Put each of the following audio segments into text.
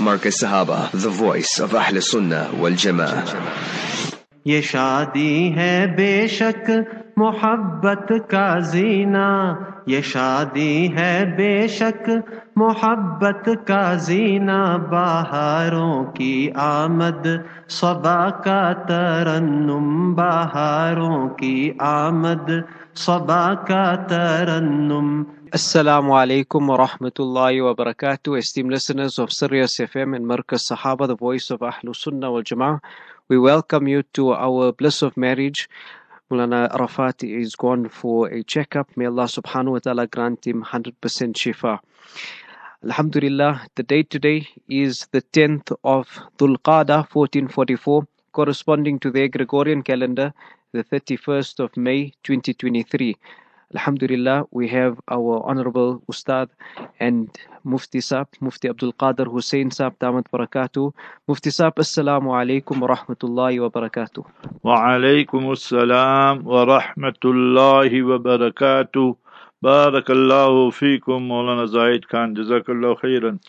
Marcus Sahaba, the voice of Ahl Sunnah wal Jama'ah. ये शादी है बेशक मोहब्बत का जीना ये शादी है बेशक मोहब्बत का जीना बाहरों की आमद सबा का तरन्नुम बाहरों की आमद सबा का तरन्नुम Assalamu alaikum wa rahmatullahi wa barakatuh. Esteemed listeners of Sirius FM and Markaz Sahaba, the voice of Ahlus Sunnah wal Jama'ah. We welcome you to our bliss of marriage. Mulana Arafat is gone for a checkup. May Allah subhanahu wa ta'ala grant him 100% shifa. Alhamdulillah, the date today is the 10th of Dhul Qada 1444, corresponding to the Gregorian calendar, the 31st of May 2023. Alhamdulillah, we have our Honorable Ustad and Mufti Saab, Mufti Abdul Qadir Hussein Sab, Damat Barakatuh. Mufti Saab, Assalamu alaikum wa rahmatullahi wa barakatuh. Wa alaikum assalam wa rahmatullahi wa barakatuh. Barakallahu feekum, Maulana Zaid Khan. Jazakallah khairan.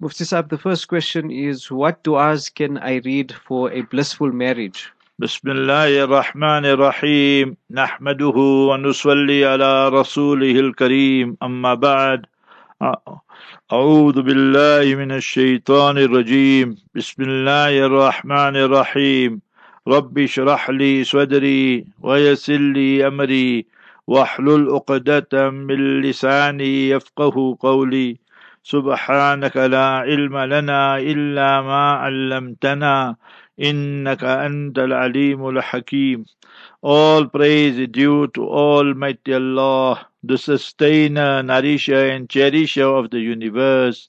Mufti Saab, the first question is What du'as can I read for a blissful marriage? بسم الله الرحمن الرحيم. نحمده ونصلي على رسوله الكريم. أما بعد أعوذ بالله من الشيطان الرجيم. بسم الله الرحمن الرحيم. رب اشرح لي صدري ويسر لي أمري. واحلل عقدة من لساني يفقه قولي. سبحانك لا علم لنا إلا ما علمتنا. إنك أنت العليم الحكيم All praise is due to Almighty Allah, the sustainer, nourisher and cherisher of the universe.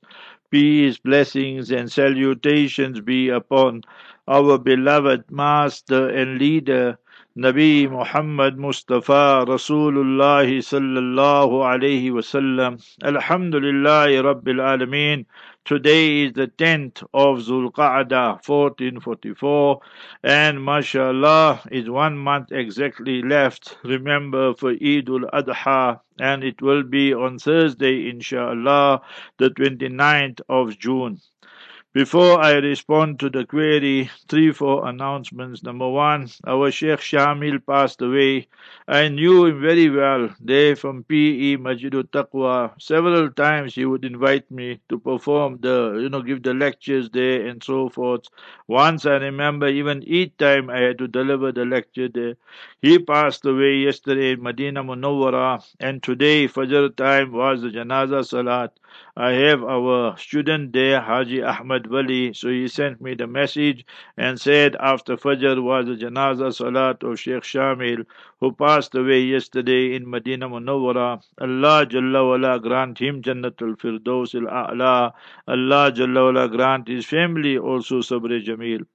Peace, blessings and salutations be upon our beloved master and leader, Nabi Muhammad Mustafa Rasulullah sallallahu alayhi wasallam. Alhamdulillah Rabbil Alameen. Today is the 10th of Zulqa'dah 1444 and mashallah is one month exactly left. Remember for Eid al-Adha and it will be on Thursday inshallah the 29th of June. Before I respond to the query, three, four announcements. Number one, our Sheikh Shamil passed away. I knew him very well. There from PE Masjidul Taqwa. Several times he would invite me to perform the, you know, give the lectures there and so forth. Once I remember even each time I had to deliver the lecture there. He passed away yesterday in Medina Munawwara and today Fajr time was the Janaza Salat. I have our student there, Haji Ahmad Wali, so he sent me the message and said after Fajr was the Janaza Salat of Sheikh Shamil, who passed away yesterday in Medina Munawwara. Allah Jalla wala grant him Jannatul Firdaus al-A'la. Allah Jalla wala grant his family also Sabr Jamil.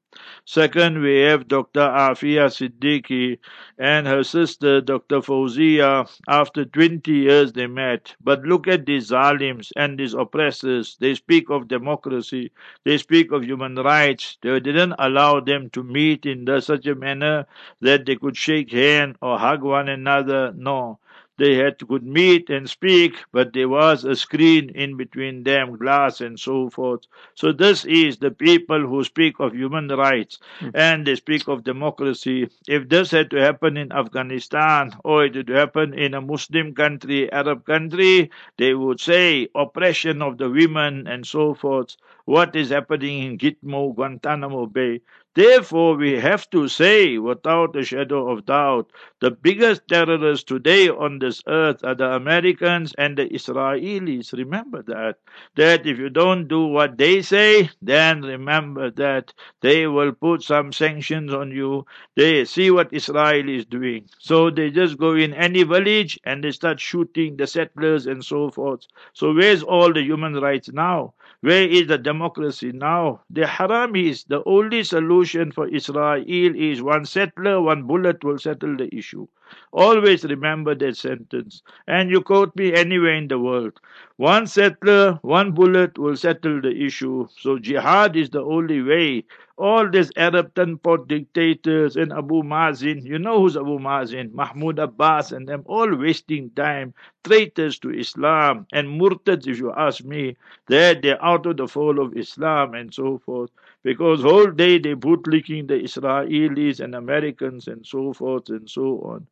Second, we have Dr. Afia Siddiqui and her sister Dr. Fauzia. After 20 years they met. But look at these zalims and these oppressors. They speak of democracy. They speak of human rights. They didn't allow them to meet in such a manner that they could shake hands or hug one another. No. They had could meet and speak, but there was a screen in between them, glass and so forth. So this is the people who speak of human rights hmm. and they speak of democracy. If this had to happen in Afghanistan or it would happen in a Muslim country, Arab country, they would say oppression of the women and so forth. What is happening in Gitmo, Guantanamo Bay? Therefore, we have to say without a shadow of doubt, the biggest terrorists today on this earth are the Americans and the Israelis. Remember that. That if you don't do what they say, then remember that they will put some sanctions on you. They see what Israel is doing. So they just go in any village and they start shooting the settlers and so forth. So where's all the human rights now? Where is the democracy now? The Haramis, the only solution for Israel is one settler, one bullet will settle the issue. Always remember that sentence. And you quote me anywhere in the world. One settler, one bullet will settle the issue. So jihad is the only way. All these Arab Tanpot dictators and Abu Mazin, you know who's Abu Mazin, Mahmoud Abbas and them, all wasting time, traitors to Islam and murtads, if you ask me, that they're out of the fold of Islam and so forth. Because whole day they bootlicking the Israelis and Americans and so forth and so on.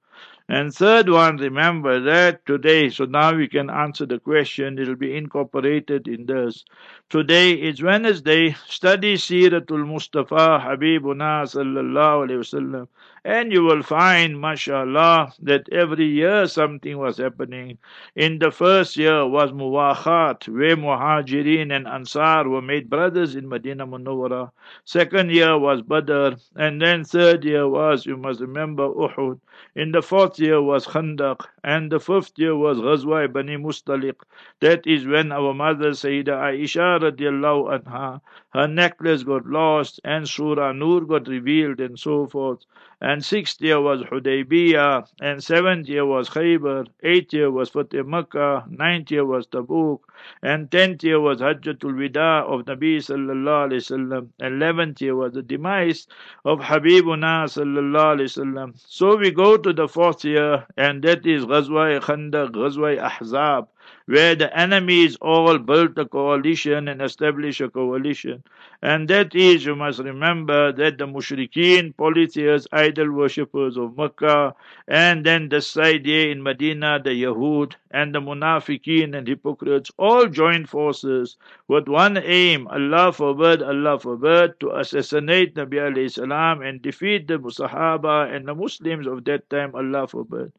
And third one, remember that today, so now we can answer the question, it'll be incorporated in this. Today is Wednesday, study Siratul Mustafa Habibuna sallallahu alayhi wasallam. And you will find, mashallah, that every year something was happening. In the first year was Muwakhat, where Muhajirin and Ansar were made brothers in Medina Munawwara. Second year was Badr. And then third year was, you must remember, Uhud. In the fourth year was Khandaq. And the fifth year was Ghazwa Bani Mustaliq. That is when our mother Sayyida Aisha radiallahu anha, her necklace got lost and Surah Nur got revealed and so forth and sixth year was Hudaybiyah, and seventh year was Khaybar, eighth year was Fateh Makkah, ninth year was Tabuk, and tenth year was Hajjatul Wida of Nabi sallallahu alaihi wasallam, eleventh year was the demise of Habibuna sallallahu alaihi wasallam. So we go to the fourth year, and that is Ghazwa Khandaq, Ghazwa Ahzab where the enemies all built a coalition and established a coalition. And that is, you must remember, that the mushrikeen, polytheists, idol worshippers of Mecca, and then the side in Medina, the Yahud, and the munafiqeen and hypocrites all joined forces with one aim, Allah forbid, Allah forbid, to assassinate Nabi alayhi salam and defeat the Sahaba and the Muslims of that time, Allah forbid.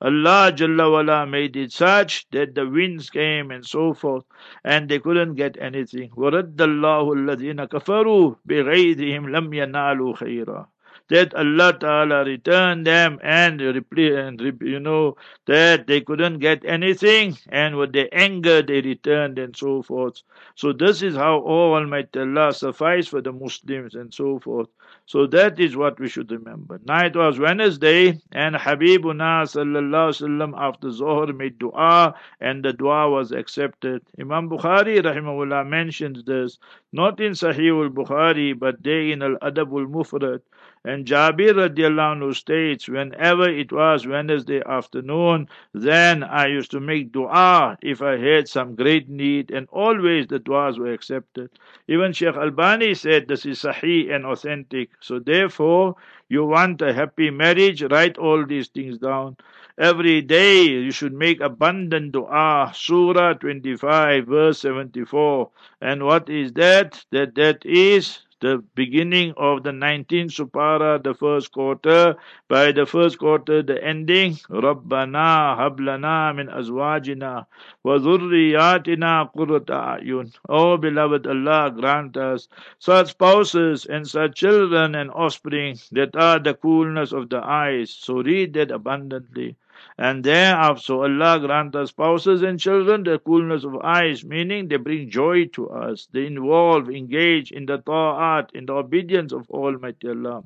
Allah Jalla wala made it such that the winds came and so forth, and they couldn't get anything. وَرَدَّ اللَّهُ الَّذِينَ كَفَرُوا بِغَيْظِهِمْ لَمْ يَنَالُوا خَيْرًا that Allah Ta'ala returned them and, you know that they couldn't get anything and with their anger they returned and so forth. So this is how oh Almighty Allah suffice for the Muslims and so forth. So that is what we should remember. Now it was Wednesday and Habibuna sallallahu sallam after Zohar made dua and the dua was accepted. Imam Bukhari rahimahullah mentions this not in Sahih al-Bukhari but there in Al-Adab al-Mufrad. And Jabir radiallahu anhu states, whenever it was Wednesday afternoon, then I used to make dua if I had some great need, and always the duas were accepted. Even Sheikh Albani said this is sahih and authentic. So therefore, you want a happy marriage, write all these things down. Every day you should make abundant dua. Surah 25, verse 74. And what is that? That that is the beginning of the 19th supara, the first quarter. By the first quarter, the ending, Rabbana hablana min azwajina wa dhurriyatina qurrata ayun. Oh beloved Allah, grant us such spouses and such children and offspring that are the coolness of the eyes. So read that abundantly. And thereafter Allah grant us spouses and children the coolness of eyes, meaning they bring joy to us. They involve, engage in the ta'at, in the obedience of Almighty Allah.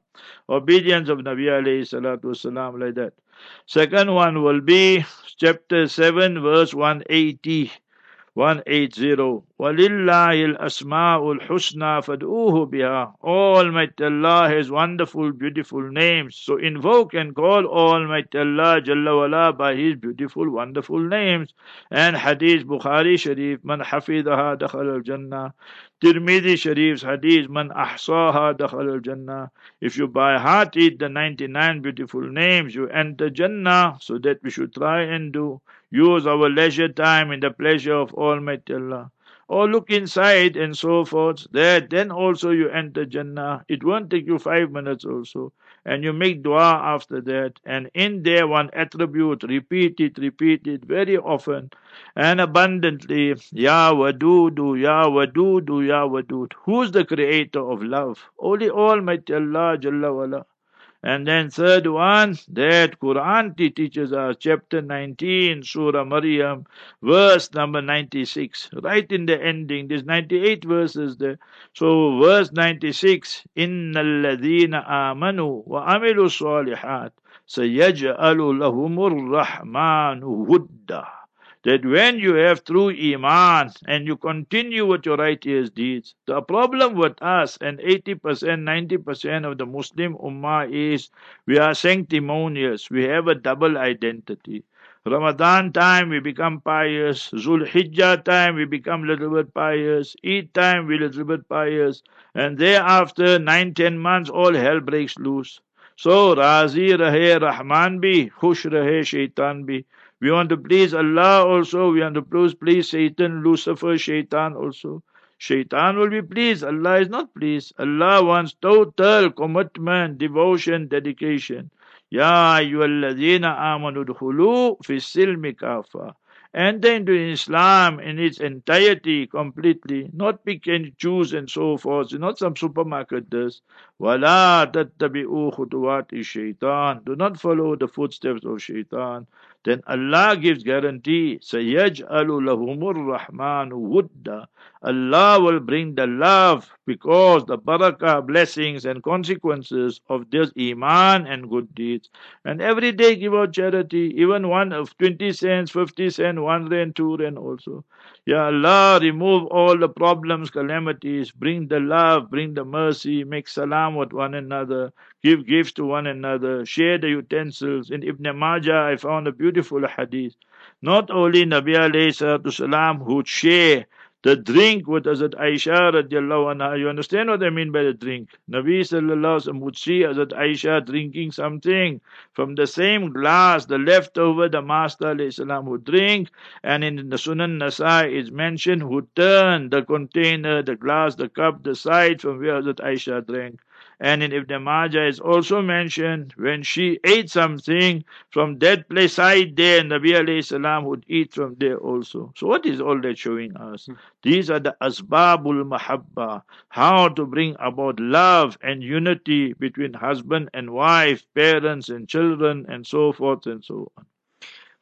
Obedience of Nabi alayhi salatu wasalam, like that. Second one will be chapter 7, verse 180. 180 وَلِلَّهِ الْأَسْمَاءُ الْحُسْنَى فَادْعُوهُ بِهَا Almighty Allah has wonderful, beautiful names. So invoke and call Almighty Allah Jalla wala by His beautiful, wonderful names. And Hadith Bukhari Sharif, Man hafidhaha dakhal al-Jannah. Tirmidhi Sharif's Hadith, Man ahsaha dakhal al-Jannah. If you by heart eat the 99 beautiful names, you enter Jannah. So that we should try and do. Use our leisure time in the pleasure of Almighty Allah. Or look inside and so forth. There, then also you enter Jannah. It won't take you five minutes also. And you make dua after that. And in there, one attribute, repeat it, repeat it very often and abundantly. Ya Wadudu, Ya Wadudu, Ya Wadud. Who's the creator of love? Only Almighty Allah Jalla wala. And then third one, that Quran teaches us, chapter 19, Surah Maryam, verse number 96. Right in the ending, there's 98 verses there. So verse 96, إِنَّ الَّذِينَ آمَنُوا وَعَمِلُوا الصَّالِحَاتِ سَيَجْعَلُ لَهُمُ الرَّحْمَنُ وُدًّا that when you have true iman and you continue with your righteous deeds, the problem with us and 80%, 90% of the Muslim ummah is we are sanctimonious. We have a double identity. Ramadan time we become pious. Zul Hijjah time we become little bit pious. Eid time we little bit pious. And thereafter, nine, ten months, all hell breaks loose. So, Razi rahe Rahman bhi, khush rahe Shaitan bhi. We want to please Allah also. We want to please, please Satan, Lucifer, Shaitan also. Shaitan will be pleased. Allah is not pleased. Allah wants total commitment, devotion, dedication. Ya ayyuhalladhina amanu dhulu fi silmi kafa. Enter into Islam in its entirety, completely, not pick and choose and so forth. It's not some supermarket does. وَلَا تَتَّبِعُوا خُطُوَاتِ shaitan. Do not follow the footsteps of shaitan then Allah gives guarantee, سَيَجْعَلُ لَهُمُ الرَّحْمَنُ وُدًّا Allah will bring the love because the barakah, blessings and consequences of this iman and good deeds. And every day give out charity, even one of 20 cents, 50 cents, 1 rand, 2 rand also. Ya Allah, remove all the problems, calamities, bring the love, bring the mercy, make salam with one another, give gifts to one another, share the utensils. In Ibn Majah, I found a beautiful hadith. Not only Nabi alayhi salatu salam who share the drink with Hazrat Aisha radiallahu anha. You understand what I mean by the drink? Nabi sallallahu alaihi would see Aisha drinking something from the same glass, the leftover the Master alayhi would drink. And in the Sunan Nasai is mentioned who turned the container, the glass, the cup, the side from where Hazrat Aisha drank. And in Ibn Majah is also mentioned when she ate something from that place side there, Nabi alayhi salam would eat from there also. So what is all that showing us? Hmm. These are the asbabul mahabba, how to bring about love and unity between husband and wife, parents and children, and so forth and so on.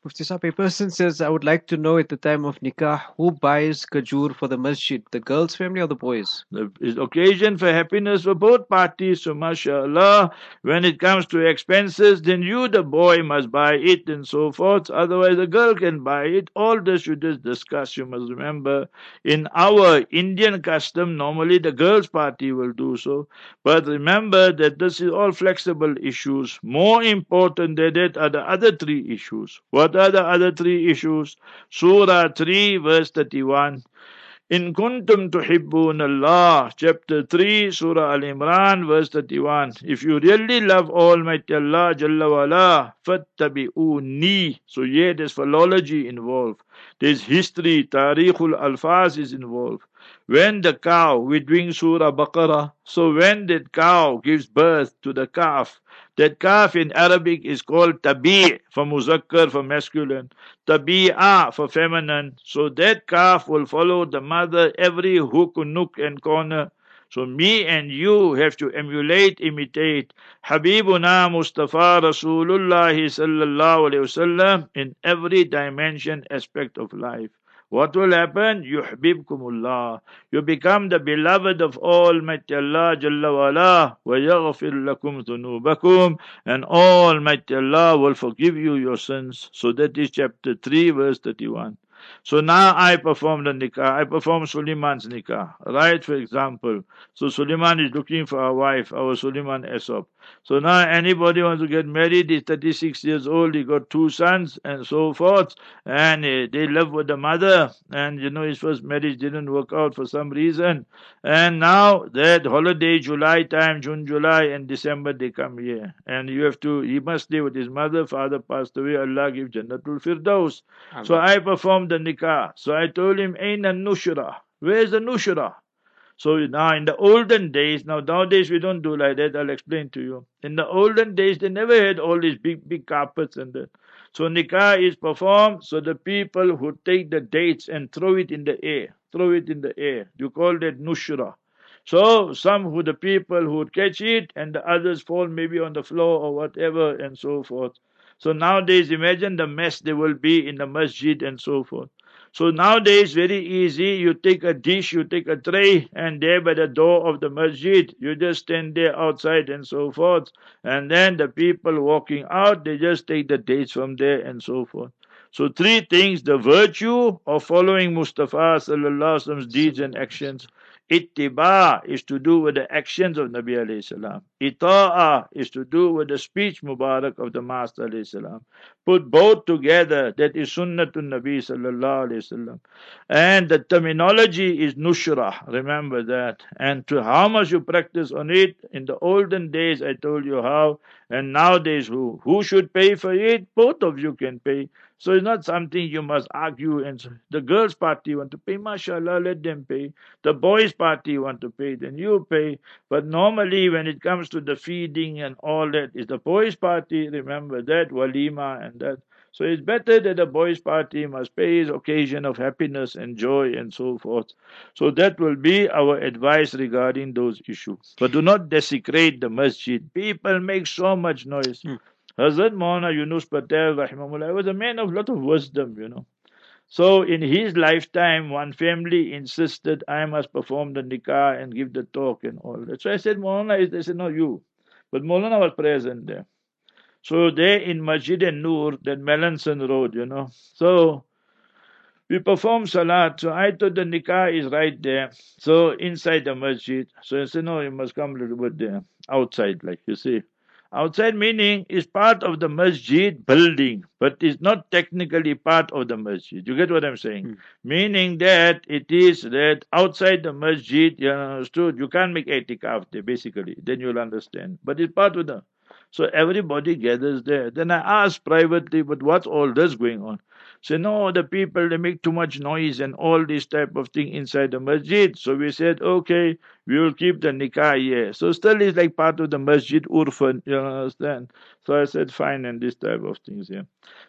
Mufti Saab, a person says, I would like to know at the time of nikah, who buys kajur for the masjid, the girl's family or the boys? The occasion for happiness for both parties. So, mashallah, when it comes to expenses, then you, the boy, must buy it and so forth. Otherwise, the girl can buy it. All this you just discuss. You must remember, in our Indian custom, normally the girl's party will do so. But remember that this is all flexible issues. More important than that are the other three issues. What what are the other three issues? Surah 3, verse 31. In kuntum tuhibbun Allah, chapter 3, Surah Al Imran, verse 31. If you really love Almighty Allah, Jalla wala, fattabi'uni. So yeah, there's philology involved. There's history, tarikhul alfaz is involved. When the cow, we're doing Surah Baqarah, so when that cow gives birth to the calf, that calf in Arabic is called tabi' for muzakkar, for masculine, tabi'a for feminine. So that calf will follow the mother every hook, nook and corner. So me and you have to emulate, imitate Habibuna Mustafa Rasulullah sallallahu alayhi wasallam in every dimension, aspect of life. What will happen? Yuhbibkumullah. You become the beloved of Almighty Allah Jalla wala wa yaghfir lakum dhunubakum and Almighty Allah will forgive you your sins. So that is chapter 3 verse 31. So now I perform the nikah. I perform Suleiman's nikah. Right, for example. So Suleiman is looking for a wife, our Suleiman Esop. So now anybody wants to get married, he's 36 years old, he got two sons and so forth, and uh, they live with the mother, and you know his first marriage didn't work out for some reason, and now that holiday, July time, June, July, and December they come here, and you have to, he must stay with his mother, father passed away, Allah give Jannatul Firdaus. So I performed the nikah. So I told him, Aina Nushra. Where's the Nushra? So now in the olden days, now nowadays we don't do like that. I'll explain to you. In the olden days, they never had all these big, big carpets and that. So nikah is performed. So the people who take the dates and throw it in the air, throw it in the air. You call that nushra. So some who the people who catch it and the others fall maybe on the floor or whatever and so forth. So nowadays imagine the mess there will be in the masjid and so forth. So nowadays, very easy. You take a dish, you take a tray, and there by the door of the masjid, you just stand there outside and so forth. And then the people walking out, they just take the dates from there and so forth. So three things, the virtue of following Mustafa sallallahu alaihi deeds and actions. Ittiba is to do with the actions of Nabi alayhi salam. Ita'a is to do with the speech Mubarak of the Master. Put both together, that is Sunnah Sunnatun Nabi sallallahu alayhi salam. And the terminology is Nushra, remember that. And to how much you practice on it, in the olden days I told you how, and nowadays who. Who should pay for it? Both of you can pay. So it's not something you must argue. And the girls' party want to pay, mashallah, let them pay. The boys' party want to pay, then you pay. But normally, when it comes to the feeding and all that, is the boys' party. Remember that walima and that. So it's better that the boys' party must pay his occasion of happiness and joy and so forth. So that will be our advice regarding those issues. But do not desecrate the masjid. People make so much noise. Hmm. Hazrat Maulana Yunus Patel, rahimahullah, was a man of lot of wisdom, you know. So in his lifetime, one family insisted I must perform the nikah and give the talk and all that. So I said, Maulana, they said, no, you. But Maulana was present there. So there in Masjid and Noor, that Melanson Road, you know. So we perform salat. So I thought the nikah is right there. So inside the masjid. So I said, no, you must come a little bit there, outside, like you see. Outside meaning is part of the masjid building, but is not technically part of the masjid. You get what I'm saying? Hmm. Meaning that it is that outside the masjid, you understood, you can't make itikaf there, basically. Then you'll understand. But it's part of the. So everybody gathers there. Then I asked privately, but what's all this going on? Say, no, the people, they make too much noise and all this type of thing inside the masjid. So we said, okay, we will keep the nikah here. So still it's like part of the masjid urfan, you understand? So I said, fine, and this type of things, yeah.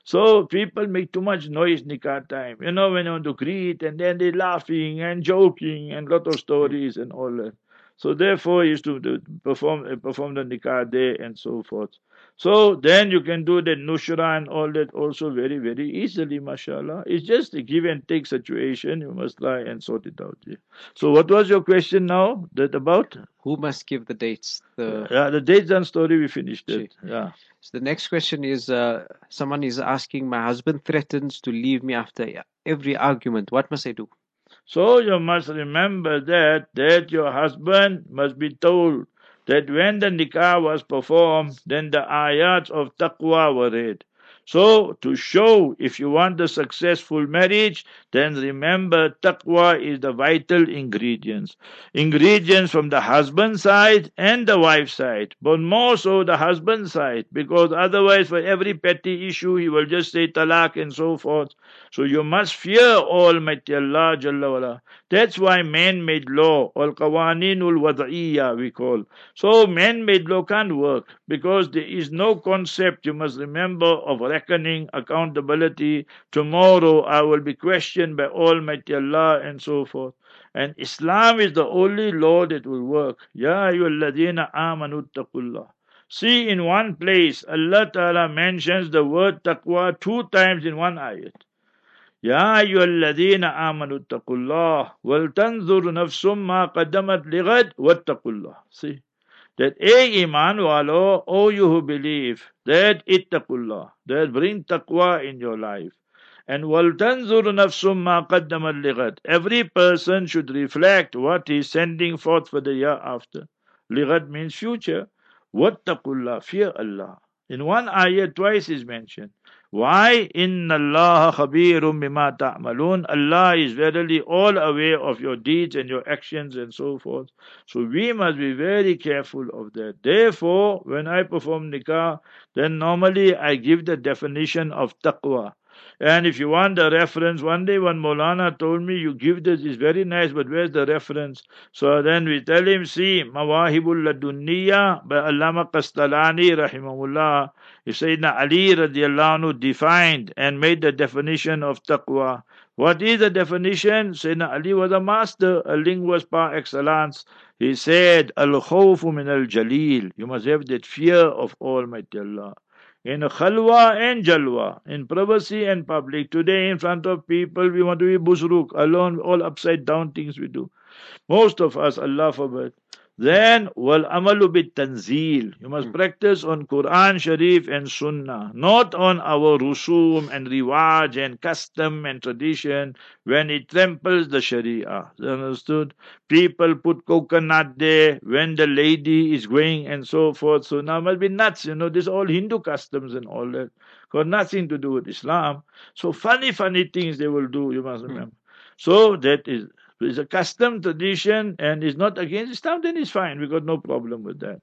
So people make too much noise nikah time. You know, when you want to greet and then they're laughing and joking and lot of stories and all that. So therefore, he used to perform perform the nikah day and so forth. So then you can do the nushra and all that also very, very easily, mashallah. It's just a give and take situation. You must try and sort it out. Yeah. So what was your question now? That about? Who must give the dates? The yeah, the dates and story we finished it. Yeah. So the next question is uh, someone is asking, my husband threatens to leave me after every argument. What must I do? So you must remember that that your husband must be told that when the nikah was performed, then the ayat of taqwa were read. So, to show if you want a successful marriage, then remember taqwa is the vital ingredients. Ingredients from the husband side and the wife side, but more so the husband side, because otherwise, for every petty issue, he will just say talak and so forth. So, you must fear Almighty Allah Jalla wala. That's why man-made law, or qawaninul wad'iyya we call. So man-made law can't work because there is no concept, you must remember, of reckoning, accountability. Tomorrow I will be questioned by Almighty Allah and so forth. And Islam is the only law that will work. Ya ayyuhalladhina amanu taqullah. See in one place, Allah Ta'ala mentions the word taqwa two times in one ayat. يا أيها الذين آمنوا اتقوا الله ولتنظر نفس ما قدمت لغد واتقوا الله See that a iman walo, O you who believe, that ittaqullah, that bring taqwa in your life. And وَلْتَنْظُرْ نَفْسٌ مَا قَدَّمَتْ لِغَدْ Every person should reflect what he is sending forth for the year after. Ligad means future. وَاتَّقُوا Fear Allah. In one ayah twice is mentioned. Why? Inna Allah khabirum bima ta'malun. Allah is verily all aware of your deeds and your actions and so forth. So we must be very careful of that. Therefore, when I perform nikah, then normally I give the definition of taqwa. And if you want the reference, one day one Molana told me, you give this, is very nice, but where's the reference? So then we tell him, see, Mawahibul Ladunniya by Allama Kastalani rahimahullah. If Sayyidina Ali radiallahu anhu defined and made the definition of taqwa. What is the definition? Sayyidina Ali was a master, a linguist par excellence. He said, Al khawfu min al jalil. You must have that fear of Almighty Allah. in khalwa and jalwa, in privacy and public. Today, in front of people, we want to be busruk, alone, all upside down things we do. Most of us, Allah forbid. Then, wal amalu bit tanzil. You must hmm. practice on Quran Sharif and Sunnah, not on our rusum and riwaj and custom and tradition when it tramples the Sharia. Understood? People put coconut there when the lady is going and so forth. So now must be nuts. You know, this all Hindu customs and all that. Got nothing to do with Islam. So funny, funny things they will do, you must hmm. remember. So that is it's a custom tradition and is not against Islam, then it's fine. We got no problem with that.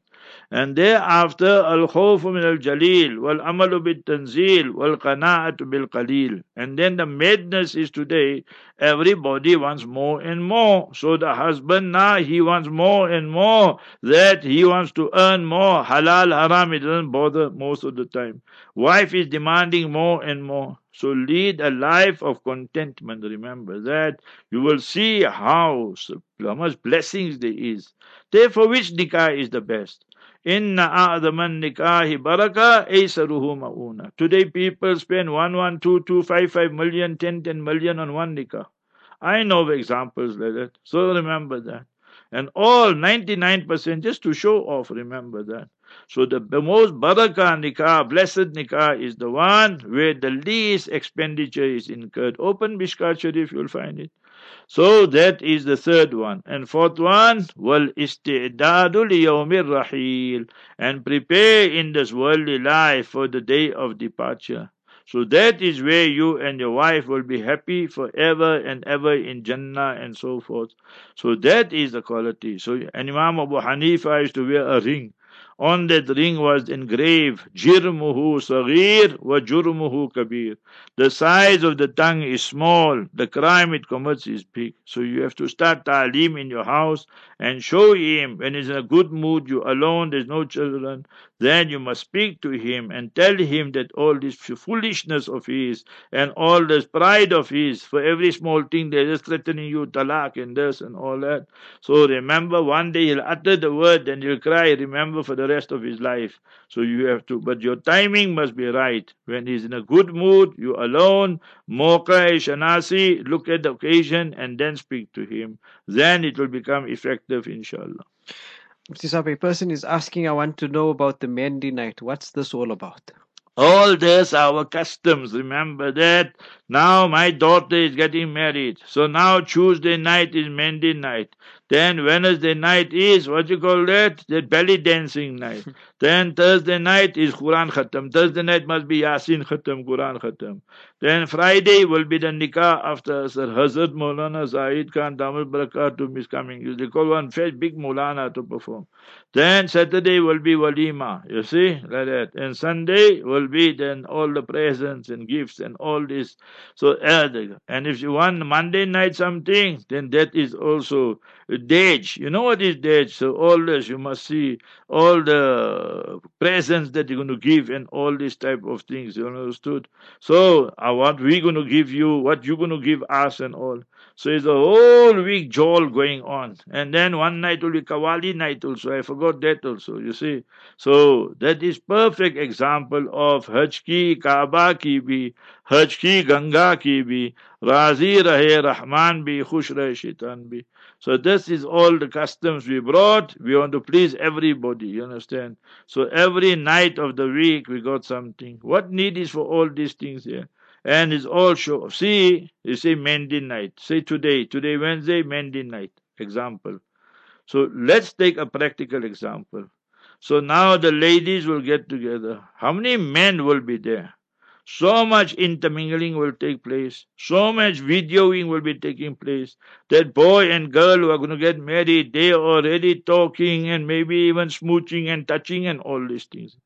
And thereafter, al khawf min al jalil, wal amalu bil tanzil, wal qana'atu bil qalil. And then the madness is today, everybody wants more and more. So the husband now, he wants more and more. That he wants to earn more. Halal, haram, it doesn't bother most of the time. Wife is demanding more and more. So lead a life of contentment. Remember that. You will see how, how much blessings there is. Therefore, which nikah is the best? Inna a'daman nikahi baraka aisaruhu ma'una. Today people spend 1, 1, 2, 2, 5, 5 million, 10, 10 million on one nikah. I know examples like that. So remember that. And all 99% just to show off, remember that. So the, the most barakah nikah, blessed nikah, is the one where the least expenditure is incurred. Open Mishkat Sharif, you'll find it. So that is the third one. And fourth one, wal isti'dadu liyawmir rahil. And prepare in this worldly life for the day of departure. So that is where you and your wife will be happy forever and ever in Jannah and so forth. So that is the quality. So and Imam Abu Hanifa used to wear a ring. On that ring was engraved Jirmuhu Sagir wa Jurmuhu Kabir. The size of the tongue is small, the crime it commits is big. So you have to start ta'lim in your house and show him when he's in a good mood, you alone, there's no children, then you must speak to him and tell him that all this foolishness of his and all this pride of his, for every small thing they're just threatening you, talak and this and all that. So remember, one day he'll utter the word and he'll cry, remember for the rest of his life. So you have to, but your timing must be right. When he's in a good mood, you alone, moka shanasi, look at the occasion and then speak to him. Then it will become effective, inshallah. Mr. a person is asking, I want to know about the Mehndi night. What's this all about? All this our customs. Remember that. Now my daughter is getting married. So now Tuesday night is Mehndi night. Then Wednesday night is what you call that? The belly dancing night. then Thursday night is Quran Khatam. Thursday night must be Yasin Khatam, Quran Khatam. Then Friday will be the Nikah after Sir Hazrat Maulana Zahid Khan Damul Barakatum is coming. They call one big Maulana to perform. Then Saturday will be Walima. You see, like that. And Sunday will be then all the presents and gifts and all this. So, and if you want Monday night something, then that is also Dej. You know what is Dej? So all this, you must see all the presents that you're going to give and all these type of things. You understood? So uh, Uh, what we're going to give you, what you're going to give us and all. So it's a whole week jol going on. And then one night will be Kawali night also. I forgot that also, you see. So that is perfect example of Hajj ki Kaaba ki bhi, Hajj ki Ganga ki bhi, Razi rahe Rahman bhi, Khush rahe Shaitan bhi. So this is all the customs we brought. We want to please everybody, you understand? So every night of the week we got something. What need is for all these things here? And it's all show. See, you say Mehndi night. Say today, today Wednesday, Mehndi night. Example. So let's take a practical example. So now the ladies will get together. How many men will be there? So much intermingling will take place. So much videoing will be taking place. That boy and girl who are going to get married, they are already talking and maybe even smooching and touching and all these things.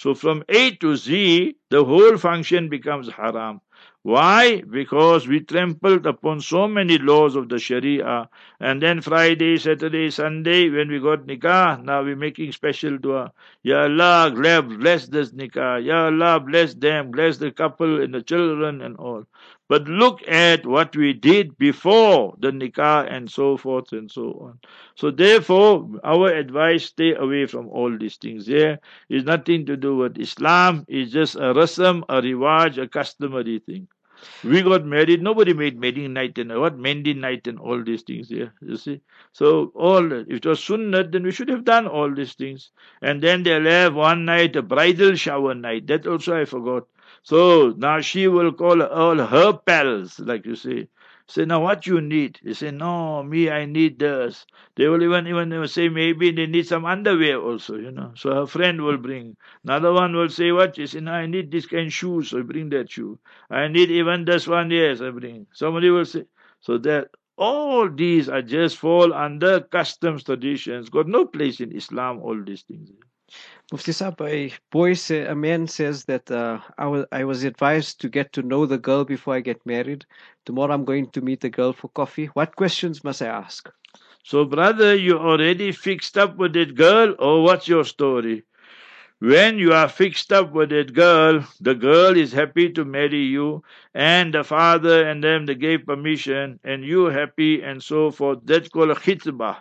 So from A to Z, the whole function becomes haram. Why? Because we trampled upon so many laws of the Sharia. And then Friday, Saturday, Sunday, when we got nikah, now we're making special dua. Ya Allah, bless this nikah. Ya Allah, bless them, bless the couple and the children and all. But look at what we did before the nikah and so forth and so on. So therefore, our advice, stay away from all these things. There is nothing to do with Islam. It's just a rasam, a riwaj, a customary thing. We got married. Nobody made wedding night and what mending night and all these things here. You see. So all if it was sunnah, then we should have done all these things. And then they'll have one night a bridal shower night. That also I forgot. So now she will call all her pals, like you say. Say now what you need? They say no, me I need this. They will even even say maybe they need some underwear also, you know. So her friend will bring. Another one will say what? She say no, I need this kind of shoes. So I bring that shoe. I need even this one. Yes, I bring. Somebody will say so that all these are just fall under customs traditions. Got no place in Islam. All these things. Mufti Saab, a boy say, a man says that uh, I was I was advised to get to know the girl before I get married. Tomorrow I'm going to meet the girl for coffee. What questions must I ask? So, brother, you already fixed up with that girl, or what's your story? When you are fixed up with that girl, the girl is happy to marry you, and the father and them they gave permission, and you happy, and so forth. That's called a khitbah.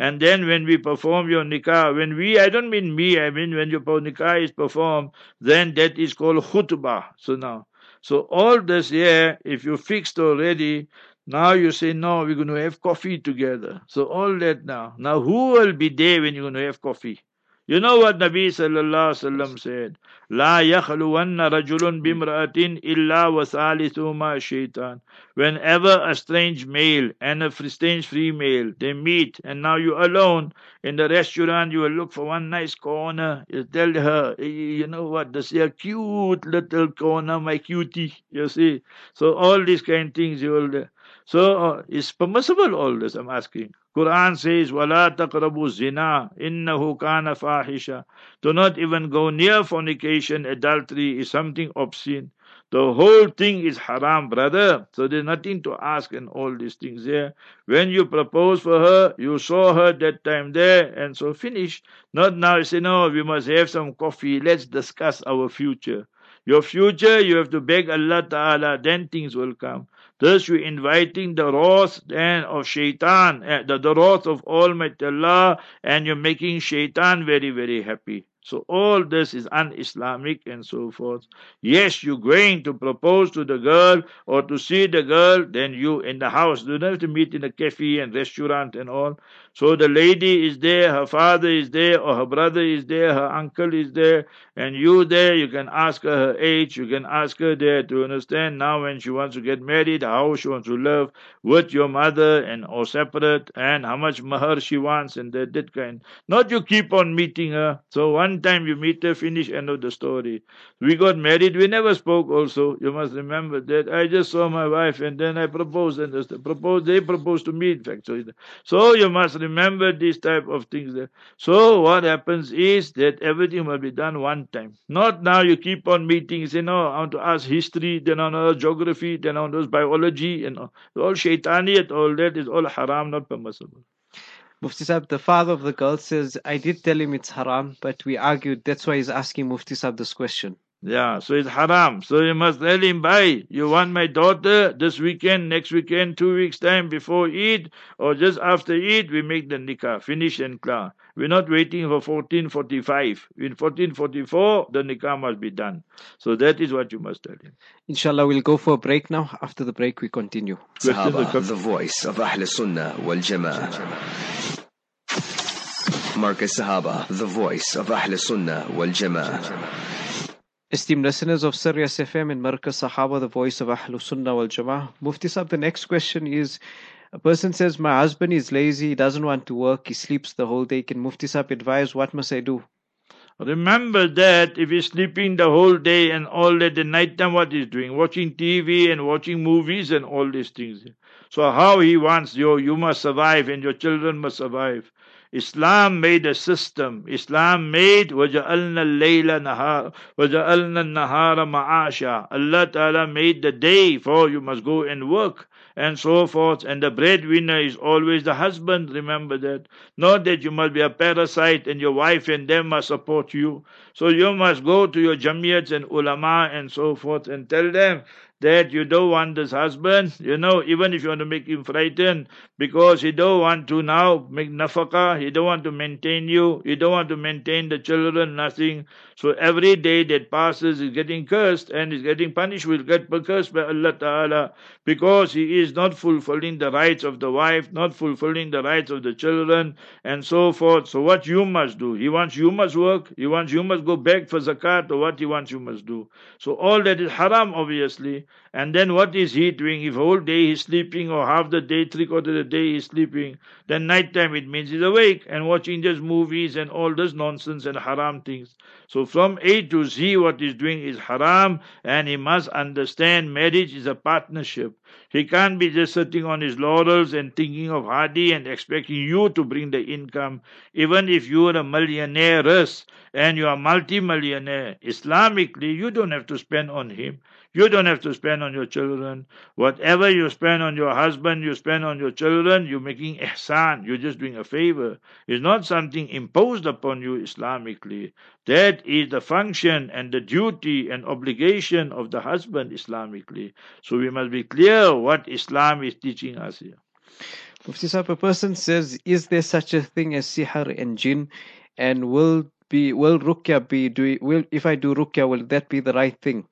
And then when we perform your nikah, when we, I don't mean me, I mean when your nikah is performed, then that is called khutbah. So now, so all this year, if you fixed already, now you say, no, we're going to have coffee together. So all that now. Now who will be there when you're going to have coffee? You know what Nabi sallallahu alaihi wasallam said? لا يخلون رجل بامرأة إلا وثالثهما shaitan. Whenever a strange male and a strange female they meet, and now you're alone in the restaurant, you will look for one nice corner. You tell her, you know what? This is a cute little corner, my cutie. You see. So all these kind of things you will. So uh, it's permissible all this. I'm asking. Quran says, "Wala taqrabu zina, innahu kana fahisha." Do not even go near fornication. Adultery is something obscene. The whole thing is haram, brother. So there's nothing to ask and all these things there. When you propose for her, you saw her that time there, and so finish. Not now you say, no, we must have some coffee. Let's discuss our future. Your future, you have to beg Allah Ta'ala, then things will come. Thus you're inviting the wrath then of shaitan, eh, the, the wrath of Almighty Allah, and you're making shaitan very, very happy. So all this is un-Islamic and so forth. Yes, you're going to propose to the girl or to see the girl, then you in the house. You don't have to meet in a cafe and restaurant and all. So the lady is there, her father is there, or her brother is there, her uncle is there, and you there, you can ask her her age, you can ask her there to understand now when she wants to get married, how she wants to live with your mother and or separate, and how much mahar she wants, and that, that kind. Not you keep on meeting her. So one time you meet her, finish, end of the story. We got married, we never spoke also. You must remember that. I just saw my wife and then I proposed, and proposed, they proposed to me, in fact. So, you must remember these type of things there. So what happens is that everything will be done one time. Not now you keep on meeting, say, no, I want to ask history, then on another geography, then on those biology, and all, all shaitaniyat, all that is all haram, not permissible. Mufti Saab, the father of the girl says, I did tell him it's haram, but we argued. That's why he's asking Mufti Saab this question. Yeah, so it's haram. So you must tell him, bye. You want my daughter this weekend, next weekend, two weeks time before Eid, or just after Eid, we make the nikah, finish and clear. We're not waiting for 1445. In 1444, the nikah must be done. So that is what you must tell him. Inshallah, we'll go for a break now. After the break, we continue. Sahaba, the voice of Ahl Sunnah wal Jama'ah. Markaz Sahaba, the voice of Ahl Sunnah wal Jama'ah. Esteemed listeners of Sirius FM and Markaz Sahaba, the voice of Ahlul Sunnah wal Jama'ah. Mufti Sahib, the next question is a person says, My husband is lazy, he doesn't want to work, he sleeps the whole day. Can Mufti Sahib advise what must I do? Remember that if he's sleeping the whole day and all that, the night time what he's doing, watching TV and watching movies and all these things. So how he wants you, you must survive and your children must survive. Islam made a system. Islam made وَجَعَلْنَا اللَّيْلَ نَهَارًا وَجَعَلْنَا النَّهَارَ مَعَاشًا Allah Ta'ala made the day for you must go and work and so forth. And the breadwinner is always the husband. Remember that. Not that you must be a parasite and your wife and them must support you. So you must go to your jamiyats and ulama and so forth and tell them that you don't want this husband, you know, even if you want to make him frightened, because he don't want to now make nafaka, he don't want to maintain you, he don't want to maintain the children, nothing. So every day that passes is getting cursed and is getting punished, will get cursed by Allah Ta'ala, because he is not fulfilling the rights of the wife, not fulfilling the rights of the children, and so forth. So what you must do? He wants you must work, he wants you must go back for zakat, or what he wants you must do. So all that is haram, obviously. And then what is he doing? If whole day he's sleeping or half the day, three quarter of the day he's sleeping, then night time it means he's awake and watching just movies and all this nonsense and haram things. So from A to Z what he's doing is haram and he must understand marriage is a partnership. He can't be just sitting on his laurels and thinking of Hadi and expecting you to bring the income. Even if you're a millionaire and you are multi-millionaire, Islamically you don't have to spend on him. You don't have to spend on your children. Whatever you spend on your husband, you spend on your children, you're making ihsan. You're just doing a favor. It's not something imposed upon you Islamically. That is the function and the duty and obligation of the husband Islamically. So we must be clear what Islam is teaching us here. A person says, is there such a thing as sihr and jinn? And will be will ruqya be do will if I do ruqya will that be the right thing?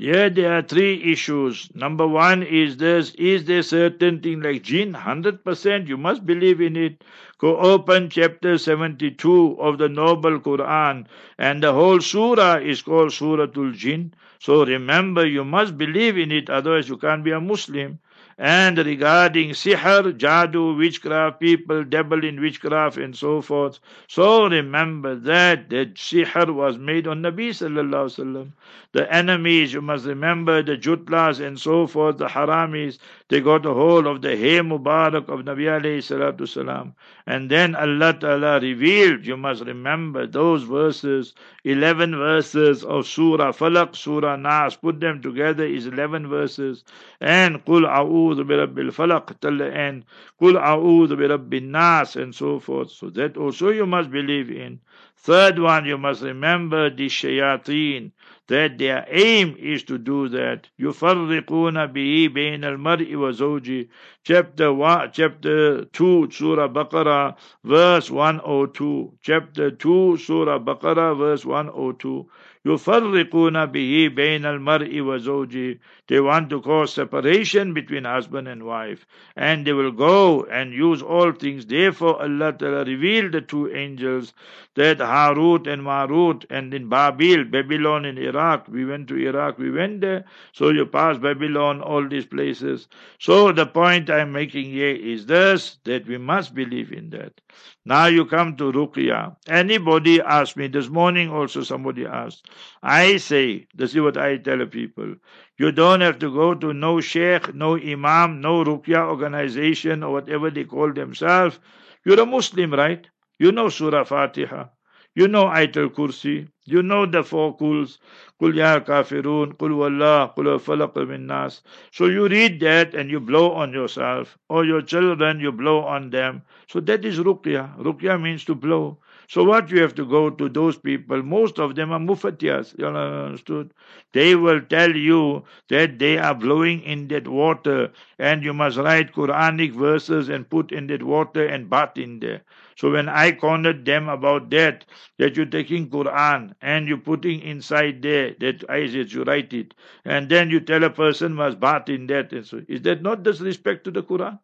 Yeah, there are three issues. Number one is this is there certain thing like jinn? 100% you must believe in it. Go open chapter 72 of the Noble Quran, and the whole surah is called Suratul Jinn. So remember, you must believe in it, otherwise, you can't be a Muslim. And regarding sihr, jadu, witchcraft, people dabble in witchcraft and so forth. So remember that that sihr was made on Nabi sallallahu alaihi wasallam. The enemies, you must remember the jutlas and so forth, the haramis, they got a hold of the hair mubarak of Nabi alayhi salatu salam. And then Allah Ta'ala revealed, you must remember those verses, 11 verses of Surah Falak, Surah Nas, put them together is 11 verses. And Qul A'udhu bi Rabbil Falaq till the end. Qul A'udhu bi Rabbil Nas and so forth. So that also you must believe in. Third one, you must remember the shayateen, that their aim is to do that. يُفَرِّقُونَ بِهِ بَيْنَ الْمَرْءِ وَزَوْجِهِ Chapter 1, chapter 2, Surah Baqarah, verse 102. Chapter 2, Surah Baqarah, verse 102. يفرقون به بين المرء وزوجه they want to cause separation between husband and wife and they will go and use all things therefore Allah Ta'ala revealed the two angels that Harut and Marut and in Babil Babylon in Iraq we went to Iraq we went there so you pass Babylon all these places so the point I'm making here is this that we must believe in that now you come to Ruqya. Anybody ask me, this morning also somebody asked. I say, this is what I tell people. You don't have to go to no sheikh, no imam, no Ruqya organization or whatever they call themselves. You're a Muslim, right? You know Surah Fatiha. You know Ayatul Kursi. You know the four kuls. Kul ya kafirun, kul wallah, kul falaq min nas. So you read that and you blow on yourself. Or your children, you blow on them. So that is ruqya. Ruqya means to blow. So what you have to go to those people, most of them are mufatiyas, you understood? They will tell you that they are blowing in that water and you must write Quranic verses and put in that water and bath in there. So when I cornered them about that, that you're taking Quran and you're putting inside there that I said you write it, and then you tell a person must bath in that, and so is that not disrespect to the Quran?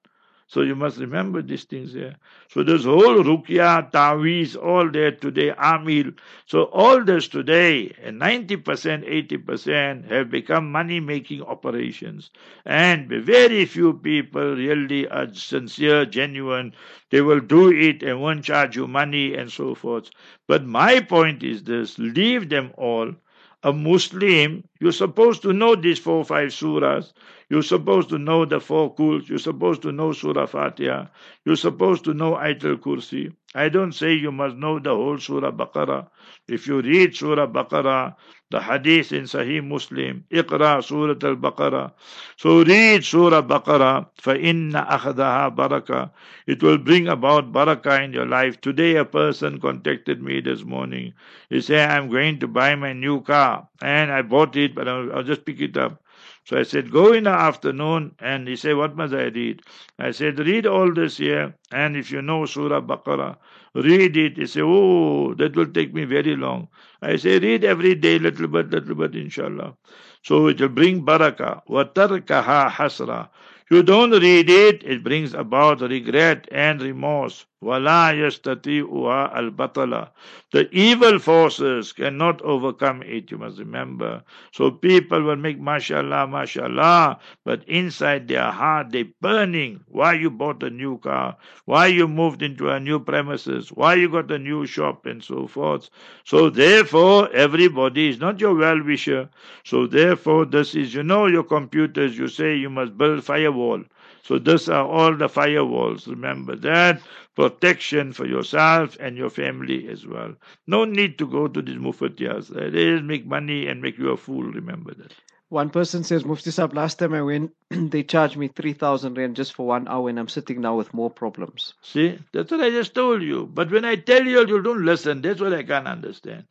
So you must remember these things here. So this whole Ruqya, Tawiz, all that today, Amil. So all this today, 90%, 80% have become money-making operations. And very few people really are sincere, genuine. They will do it and won't charge you money and so forth. But my point is this, leave them all a Muslim, you're supposed to know these four or five surahs. You're supposed to know the four kuls. You're supposed to know Surah Fatiha. You're supposed to know Ayatul Kursi. I don't say you must know the whole Surah Baqarah. If you read Surah Baqarah, the hadith in Sahih Muslim, Iqra Surah Al-Baqarah. So read Surah Baqarah, فَإِنَّ أَخَذَهَا barakah. It will bring about barakah in your life. Today a person contacted me this morning. He said, I'm going to buy my new car. And I bought it, but I'll, I'll just pick it up. So I said, go in the afternoon. And he said, what must I read? I said, read all this here. And if you know Surah Baqarah, read it. He said, oh, that will take me very long. I say, read every day, little bit, little bit, inshallah. So it will bring barakah. وَتَرْكَهَا حَسْرًا You don't read it, it brings about regret and remorse. وَلَا يَسْتَطِيعُهَا الْبَطَلَ The evil forces cannot overcome it, you must remember. So people will make mashallah, mashallah, but inside their heart they burning. Why you bought a new car? Why you moved into a new premises? Why you got a new shop and so forth? So therefore, everybody is not your well-wisher. So therefore, this is, you know, your computers, you say you must build firewall. So these are all the firewalls. Remember that protection for yourself and your family as well. No need to go to these mufatiyas. Uh, they just make money and make you a fool. Remember that. One person says, Mufti Saab, last time I went, they charged me 3,000 rand just for one hour and I'm sitting now with more problems. See, that's what I just told you. But when I tell you, you don't listen. That's what I can't understand.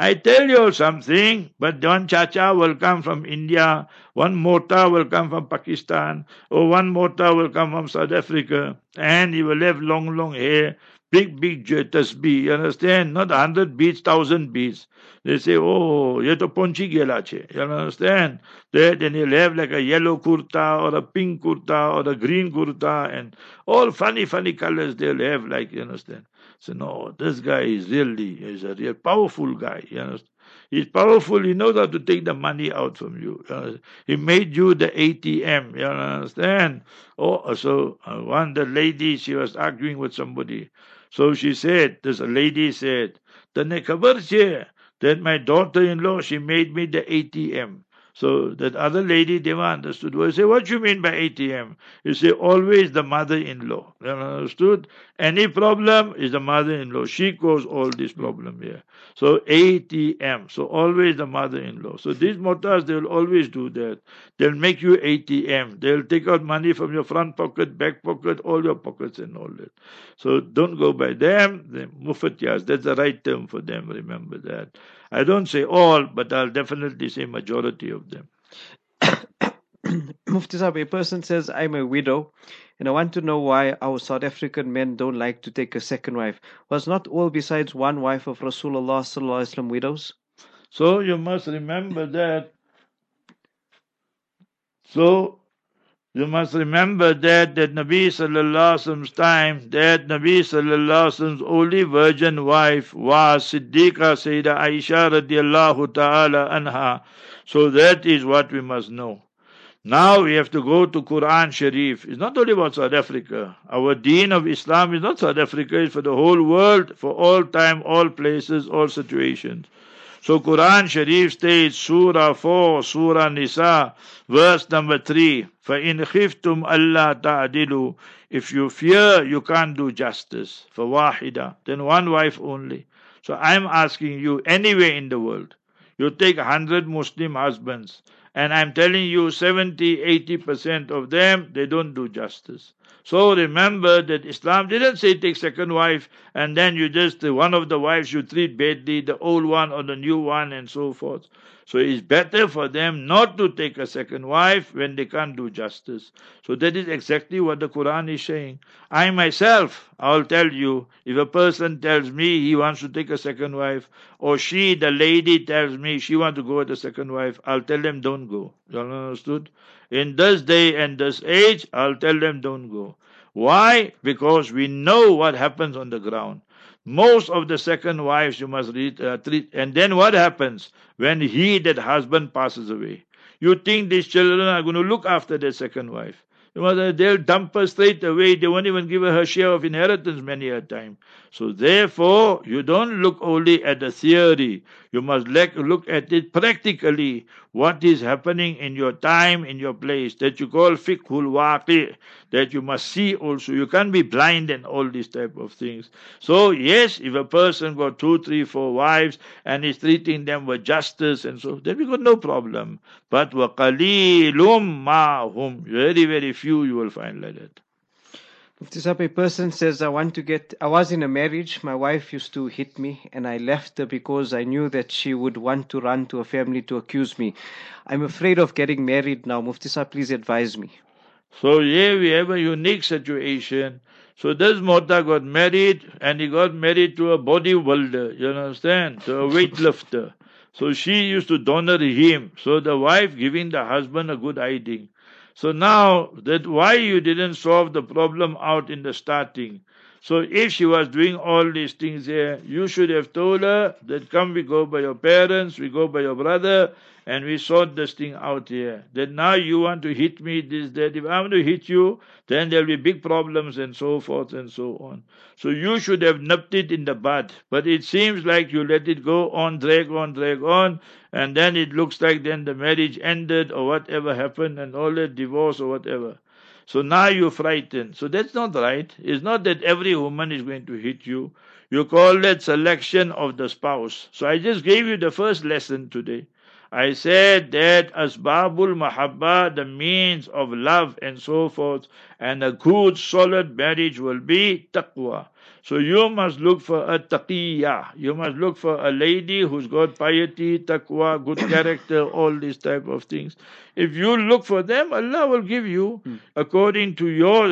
I tell you something, but one chacha will come from India, one mota will come from Pakistan, or one mota will come from South Africa, and he will have long, long hair, big, big tasbih, you understand? Not a hundred beats, thousand beats. They say, oh, ye to ponchi gela che. You understand? That then he'll have like a yellow kurta or a pink kurta or a green kurta and all funny, funny colors they'll have, like, you understand? So no, this guy is really is a real powerful guy. You he's powerful. He knows how to take the money out from you. you? He made you the ATM. You understand? Oh, so uh, one the lady she was arguing with somebody. So she said, this lady said, the that my daughter-in-law she made me the ATM. So that other lady never understood. Well, say, what do you mean by ATM? You say, always the mother-in-law. You understood? Any problem is the mother-in-law. She caused all this problem here. So ATM. So always the mother-in-law. So these motas, they will always do that. They'll make you ATM. They'll take out money from your front pocket, back pocket, all your pockets and all that. So don't go by them. The mufatiyas, that's the right term for them. Remember that. I don't say all, but I'll definitely say majority of them. Mufti Sahib, a person says, I'm a widow and I want to know why our South African men don't like to take a second wife. Was not all besides one wife of Rasulullah widows? So you must remember that. So you must remember that that Nabi Sallallahu time, that Nabi Sallallahu only virgin wife was Siddiqa Sayyida Aisha radiallahu ta'ala anha. So that is what we must know. Now we have to go to Quran Sharif. It's not only about South Africa. Our deen of Islam is not South Africa, it's for the whole world, for all time, all places, all situations. So Quran Sharif states, Surah 4, Surah Nisa, verse number 3, فَإِنْ خِفْتُمْ أَلَّا تَعْدِلُوا If you fear you can't do justice, for wahida, then one wife only. So I'm asking you, anywhere in the world, you take 100 Muslim husbands, and I'm telling you 70, 80% of them, they don't do justice. So remember that Islam didn't say take second wife and then you just, one of the wives you treat badly, the old one or the new one and so forth. So it's better for them not to take a second wife when they can't do justice. So that is exactly what the Quran is saying. I myself, I'll tell you, if a person tells me he wants to take a second wife, or she, the lady, tells me she wants to go with a second wife, I'll tell them don't go. You understood? In this day and this age, I'll tell them don't go. Why? Because we know what happens on the ground. Most of the second wives you must read, uh, treat. And then what happens when he, that husband, passes away? You think these children are going to look after their second wife. They'll dump her straight away. They won't even give her her share of inheritance many a time. So therefore, you don't look only at the theory. You must look at it practically What is happening in your time, in your place, that you call fiqhul waqi, that you must see also. You can't be blind and all these type of things. So yes, if a person got two, three, four wives and is treating them with justice and so, then we got no problem. But وَقَلِيلٌ مَّا هُمْ Very, very few you will find like that. Mufti Saab, a person says, I want to get, I was in a marriage, my wife used to hit me, and I left her because I knew that she would want to run to a family to accuse me. I'm afraid of getting married now. Mufti Saab, please advise me. So here we have a unique situation. So this Mota got married and he got married to a bodybuilder, you understand? To a weightlifter. So she used to donor him. So the wife giving the husband a good hiding. So now that why you didn't solve the problem out in the starting. So if she was doing all these things here, you should have told her that come we go by your parents, we go by your brother, and we sort this thing out here. That now you want to hit me, this, that. If I want to hit you, then there'll be big problems and so forth and so on. So you should have nipped it in the bud. But it seems like you let it go on, drag on, drag on, and then it looks like then the marriage ended or whatever happened and all that divorce or whatever. So now you're frightened. So that's not right. It's not that every woman is going to hit you. You call that selection of the spouse. So I just gave you the first lesson today. I said that asbabul mahabba, the means of love and so forth, and a good solid marriage will be taqwa. So you must look for a taqiyya. You must look for a lady who's got piety, taqwa, good character, all these type of things. If you look for them, Allah will give you hmm. according to your.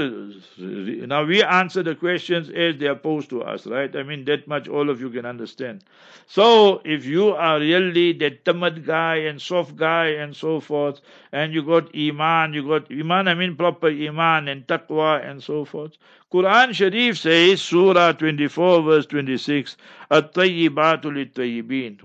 Now we answer the questions as they are posed to us, right? I mean that much all of you can understand. So if you are really that tamad guy and soft guy and so forth, and you got iman, you got iman. I mean proper iman and taqwa and so forth. Quran Sharif says, Surah 24, verse 26, At-tayyibatu lit-tayyibin.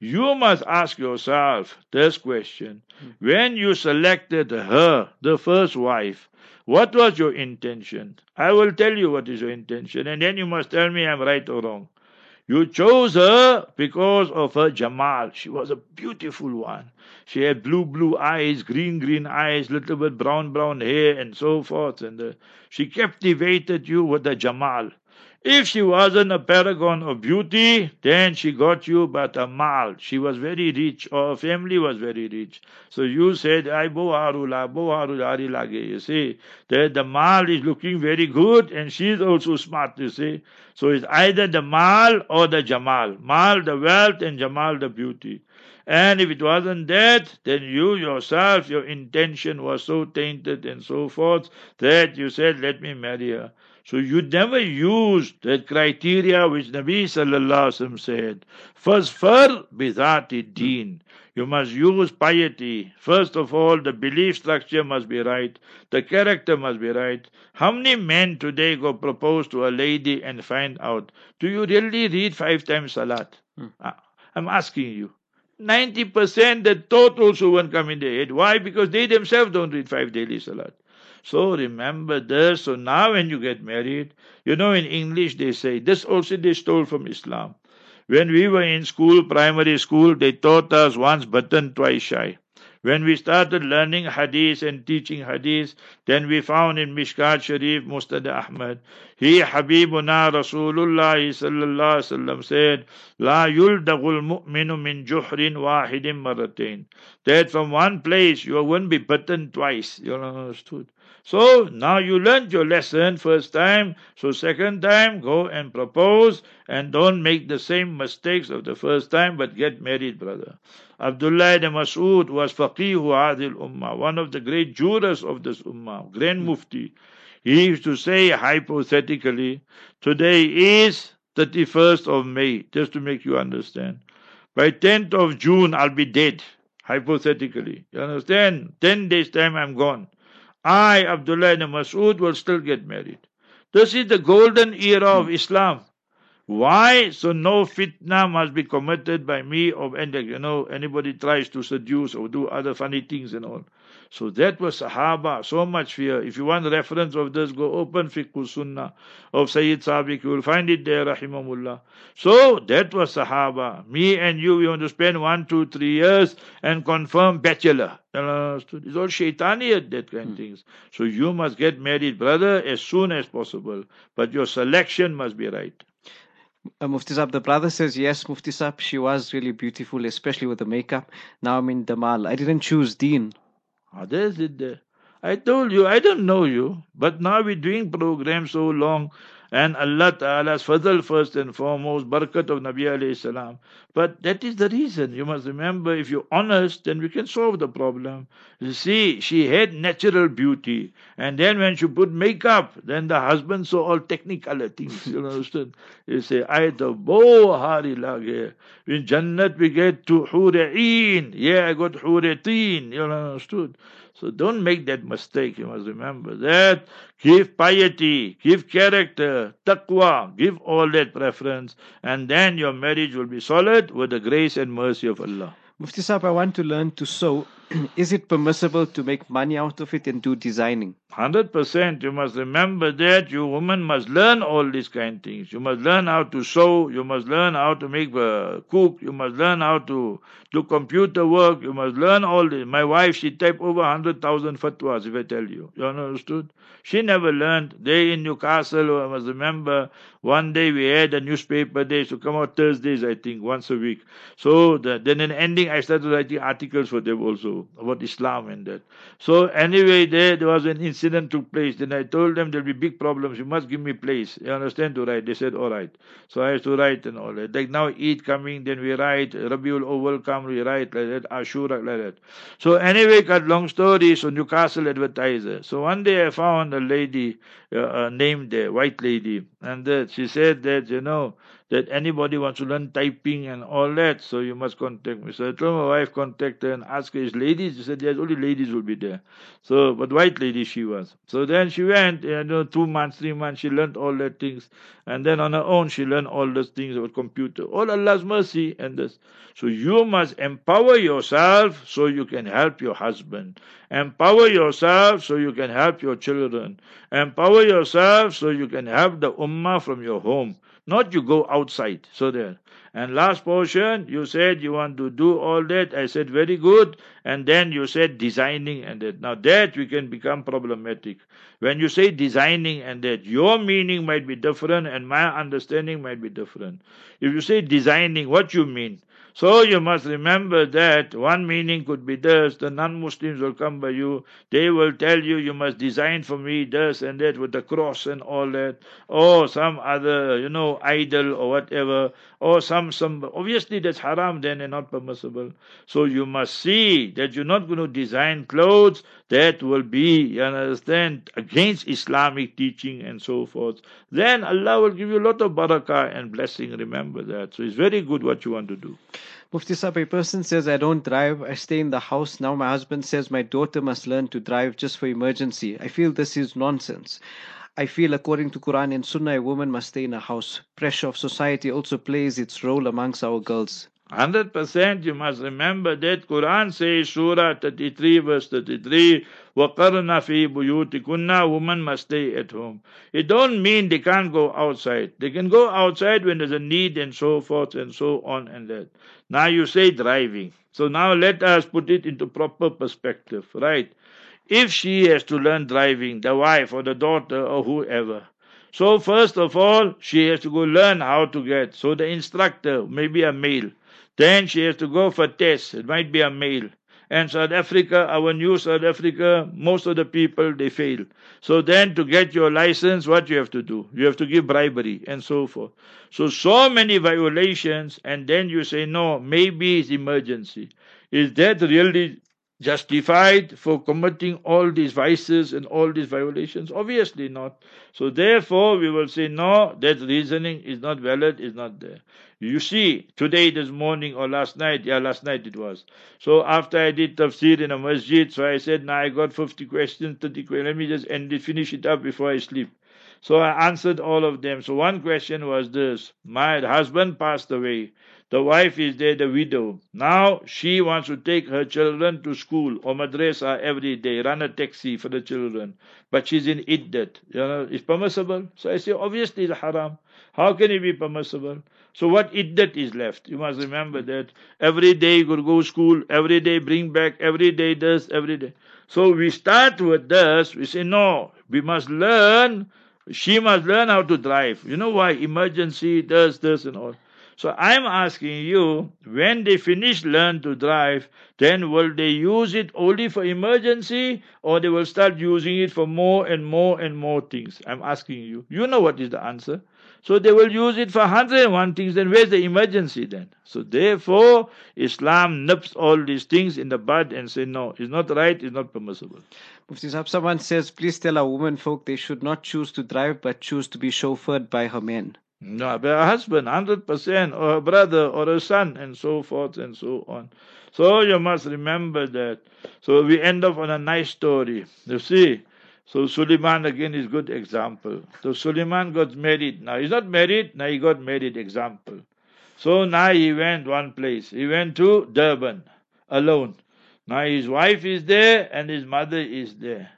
You must ask yourself this question. When you selected her, the first wife, what was your intention? I will tell you what is your intention, and then you must tell me I'm right or wrong. You chose her because of her Jamal. She was a beautiful one. She had blue, blue eyes, green, green eyes, little bit brown, brown hair, and so forth. And uh, she captivated you with the Jamal. If she wasn't a paragon of beauty, then she got you but a mal. She was very rich, or her family was very rich. So you said, I boharula, boharulari lage. You see, that the mal is looking very good and she's also smart, you see. So it's either the mal or the jamal. Mal, the wealth, and jamal, the beauty. And if it wasn't that, then you yourself, your intention was so tainted and so forth that you said, let me marry her. So you never used that criteria which Nabi sallallahu alaihi wasallam said. First, far bizati deen. You must use piety. First of all, the belief structure must be right. The character must be right. How many men today go propose to a lady and find out, do you really read five times salat? Uh, I'm asking you. 90% the thought also won't come in their head. Why? Because they themselves don't read five daily salat. So remember this. So now when you get married, you know in English they say, this also they stole from Islam. When we were in school, primary school, they taught us once button, twice shy. When we started learning hadith and teaching hadith, then we found in Mishkat Sharif, Musnad Ahmad, he Habibuna Rasulullah sallallahu wasallam said, La yuldagul mu'minu min juhrin wahidin maratain. That from one place you won't be bitten twice. You understood? So now you learned your lesson first time. So second time, go and propose and don't make the same mistakes of the first time, but get married, brother. Abdullah ibn Mas'ud was faqihu adil ummah, one of the great jurors of this ummah, grand hmm. mufti. He used to say hypothetically, today is 31st of May, just to make you understand. By 10th of June, I'll be dead, hypothetically. You understand? 10 days time, I'm gone. I, Abdullah ibn Mas'ud, will still get married. This is the golden era of hmm. Islam. Why? So no fitna must be committed by me or and you know anybody tries to seduce or do other funny things and all. So that was Sahaba, so much fear. If you want reference of this, go open Fiqh Sunnah of Sayyid Sabiq. You will find it there, Rahimahullah. So that was Sahaba. Me and you, we want to spend one, two, three years and confirm bachelor. It's all shaitaniyat, that kind of things. So you must get married, brother, as soon as possible. But your selection must be right. Uh, Mufti Saab, the brother says, yes, Mufti Saab, she was really beautiful, especially with the makeup. Now I'm in Damal. I didn't choose Deen. Others did that. I told you, I don't know you, but now we're doing programs so long and Allah Ta'ala's fadl first and foremost, barakat of Nabi alayhi salam. But that is the reason. You must remember, if you're honest, then we can solve the problem. You see, she had natural beauty. And then when she put makeup, then the husband saw all technicalities. You understand? You say, I the bo hari lage. In Jannat we get to Hura'een. Yeah, I got Hura'teen. You understood? So don't make that mistake. You must remember that. Give piety, give character, taqwa, give all that preference, and then your marriage will be solid with the grace and mercy of Allah. Mufti Saab, I want to learn to sew. Is it permissible to make money out of it and do designing? 100%. You must remember that you women must learn all these kind of things. You must learn how to sew. You must learn how to make uh, cook. You must learn how to do computer work. You must learn all this. My wife, she typed over 100,000 fatwas, if I tell you. You understood? She never learned. They in Newcastle, I must remember, one day we had a newspaper. Used to come out Thursdays, I think, once a week. So the, then in ending, I started writing articles for them also about Islam and that. So anyway, there, there was an incident took place. Then I told them there'll be big problems. You must give me place. You understand to write? They said, all right. So I have to write and all that. Like now Eid coming, then we write. Rabiul Awal come, we write like that. Ashura like that. So anyway, cut long story. So Newcastle advertiser. So one day I found a lady Uh, uh, named there, white lady, and she said that you know that anybody wants to learn typing and all that, so you must contact me. So I told my wife contact her and ask her, is ladies? She said, yes, only ladies will be there. So, but white lady she was. So then she went, you know, two months, three months, she learned all that things. And then on her own, she learned all those things about computer. All Allah's mercy and this. So you must empower yourself so you can help your husband. Empower yourself so you can help your children. Empower yourself so you can help the ummah from your home. Not you go outside. So there. And last portion, you said you want to do all that. I said very good. And then you said designing and that. Now that we can become problematic. When you say designing and that, your meaning might be different and my understanding might be different. If you say designing, what you mean? So you must remember that one meaning could be this, the non-Muslims will come by you, they will tell you you must design for me this and that with the cross and all that, or some other, you know, idol or whatever, or some, some, obviously that's haram then and not permissible. So you must see that you're not going to design clothes that will be, you understand, against Islamic teaching and so forth. Then Allah will give you a lot of barakah and blessing, remember that. So it's very good what you want to do. Mufti Saab, a person says, I don't drive, I stay in the house. Now my husband says my daughter must learn to drive just for emergency. I feel this is nonsense. I feel according to Quran and Sunnah, a woman must stay in a house. Pressure of society also plays its role amongst our girls. 100% you must remember that Quran says Surah 33 verse 33 وَقَرْنَ فِي بُيُوتِكُنَّ Women must stay at home. It don't mean they can't go outside. They can go outside when there's a need and so forth and so on and that. Now you say driving. So now let us put it into proper perspective, right? If she has to learn driving, the wife or the daughter or whoever, so first of all, she has to go learn how to get. So the instructor, maybe a male, then she has to go for tests. It might be a male. And South Africa, our new South Africa, most of the people, they fail. So then to get your license, what you have to do? You have to give bribery and so forth. So, so many violations and then you say, no, maybe it's emergency. Is that really justified for committing all these vices and all these violations? Obviously not. So therefore, we will say, no, that reasoning is not valid, is not there. You see, today, this morning, or last night, yeah, last night it was. So after I did tafsir in a masjid, so I said, now I got 50 questions, 30 questions, let me just end it, finish it up before I sleep. So I answered all of them. So one question was this My husband passed away. The wife is there, the widow. Now she wants to take her children to school or madrasa every day, run a taxi for the children. But she's in iddat. You know, it's permissible. So I say, obviously it's haram. How can it be permissible? So what iddat is left? You must remember that every day you could go to school, every day bring back, every day this, every day. So we start with this. We say, no, we must learn. She must learn how to drive. You know why? Emergency, this, this, and all. So I'm asking you, when they finish learn to drive, then will they use it only for emergency or they will start using it for more and more and more things? I'm asking you. You know what is the answer. So they will use it for 101 things, then where's the emergency then? So therefore, Islam nips all these things in the bud and say, no, it's not right, it's not permissible. Mufti someone says, please tell our women folk they should not choose to drive but choose to be chauffeured by her men. No, but a husband, 100%, or a brother, or a son, and so forth and so on. So you must remember that. So we end up on a nice story. You see? So Suleiman again is good example. So Suleiman got married. Now he's not married, now he got married example. So now he went one place. He went to Durban alone. Now his wife is there and his mother is there.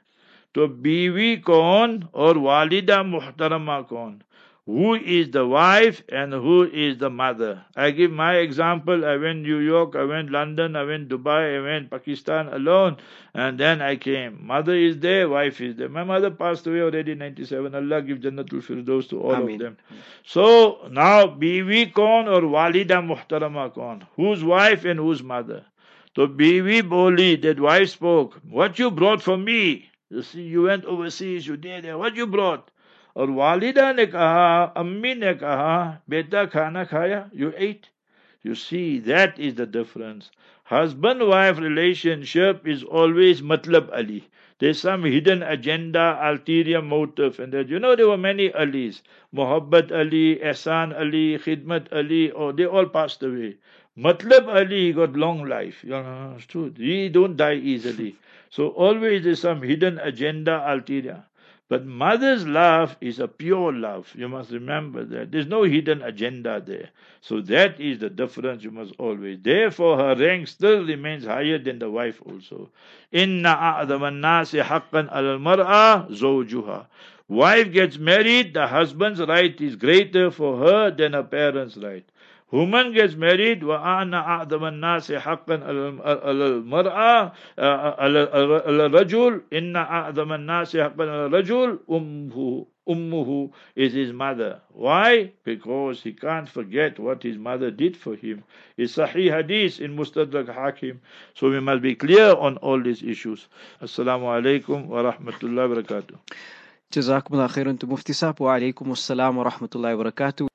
So biwi kaun or walida muhtarama kaun? Who is the wife and who is the mother. I give my example. I went New York, I went London, I went Dubai, I went Pakistan alone, and then I came. Mother is there, wife is there. My mother passed away already in 97. Allah give Jannatul Firdaus to all Ameen. of them. So now, biwi kon or walida muhtarama kon? Whose wife and whose mother? So biwi boli, that wife spoke. What you brought for me? You see, you went overseas, you did there. What you brought? और वालिदा ने कहा अम्मी ने कहा बेटा खाना खाया you ate you see that is the difference husband wife relationship is always matlab ali there's some hidden agenda ulterior motive and that you know there were many alis muhabbat ali ehsan ali khidmat ali oh they all passed away matlab ali got long life you know it's true he don't die easily so always there's some hidden agenda ulterior but mother's love is a pure love. You must remember that. There's no hidden agenda there. So that is the difference you must always. Therefore, her rank still remains higher than the wife also. Inna a'adhaman nasi haqqan al mar'a zawjuha. Wife gets married, the husband's right is greater for her than her parents' right Woman gets married, وَأَنَا أَعْظَمَ النَّاسِ حَقًّا عَلَى الْمَرْأَةِ عَلى الرَّجُلِ إِنَّ أَعْظَمَ النَّاسِ حَقًّا عَلى الرَّجُلِ أُمُّهُ Ummuhu is his mother. Why? Because he can't forget what his mother did for him. It's Sahih Hadith in Mustadrak Hakim. So we must be clear on all these issues. Assalamu alaikum wa rahmatullahi wa barakatuh. جزاكم khairan to Mufti Saab wa alaikum assalam wa rahmatullahi wa barakatuh.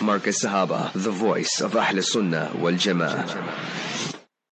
Markaz Sahaba, the voice of Ahl Sunnah wal Jama'ah.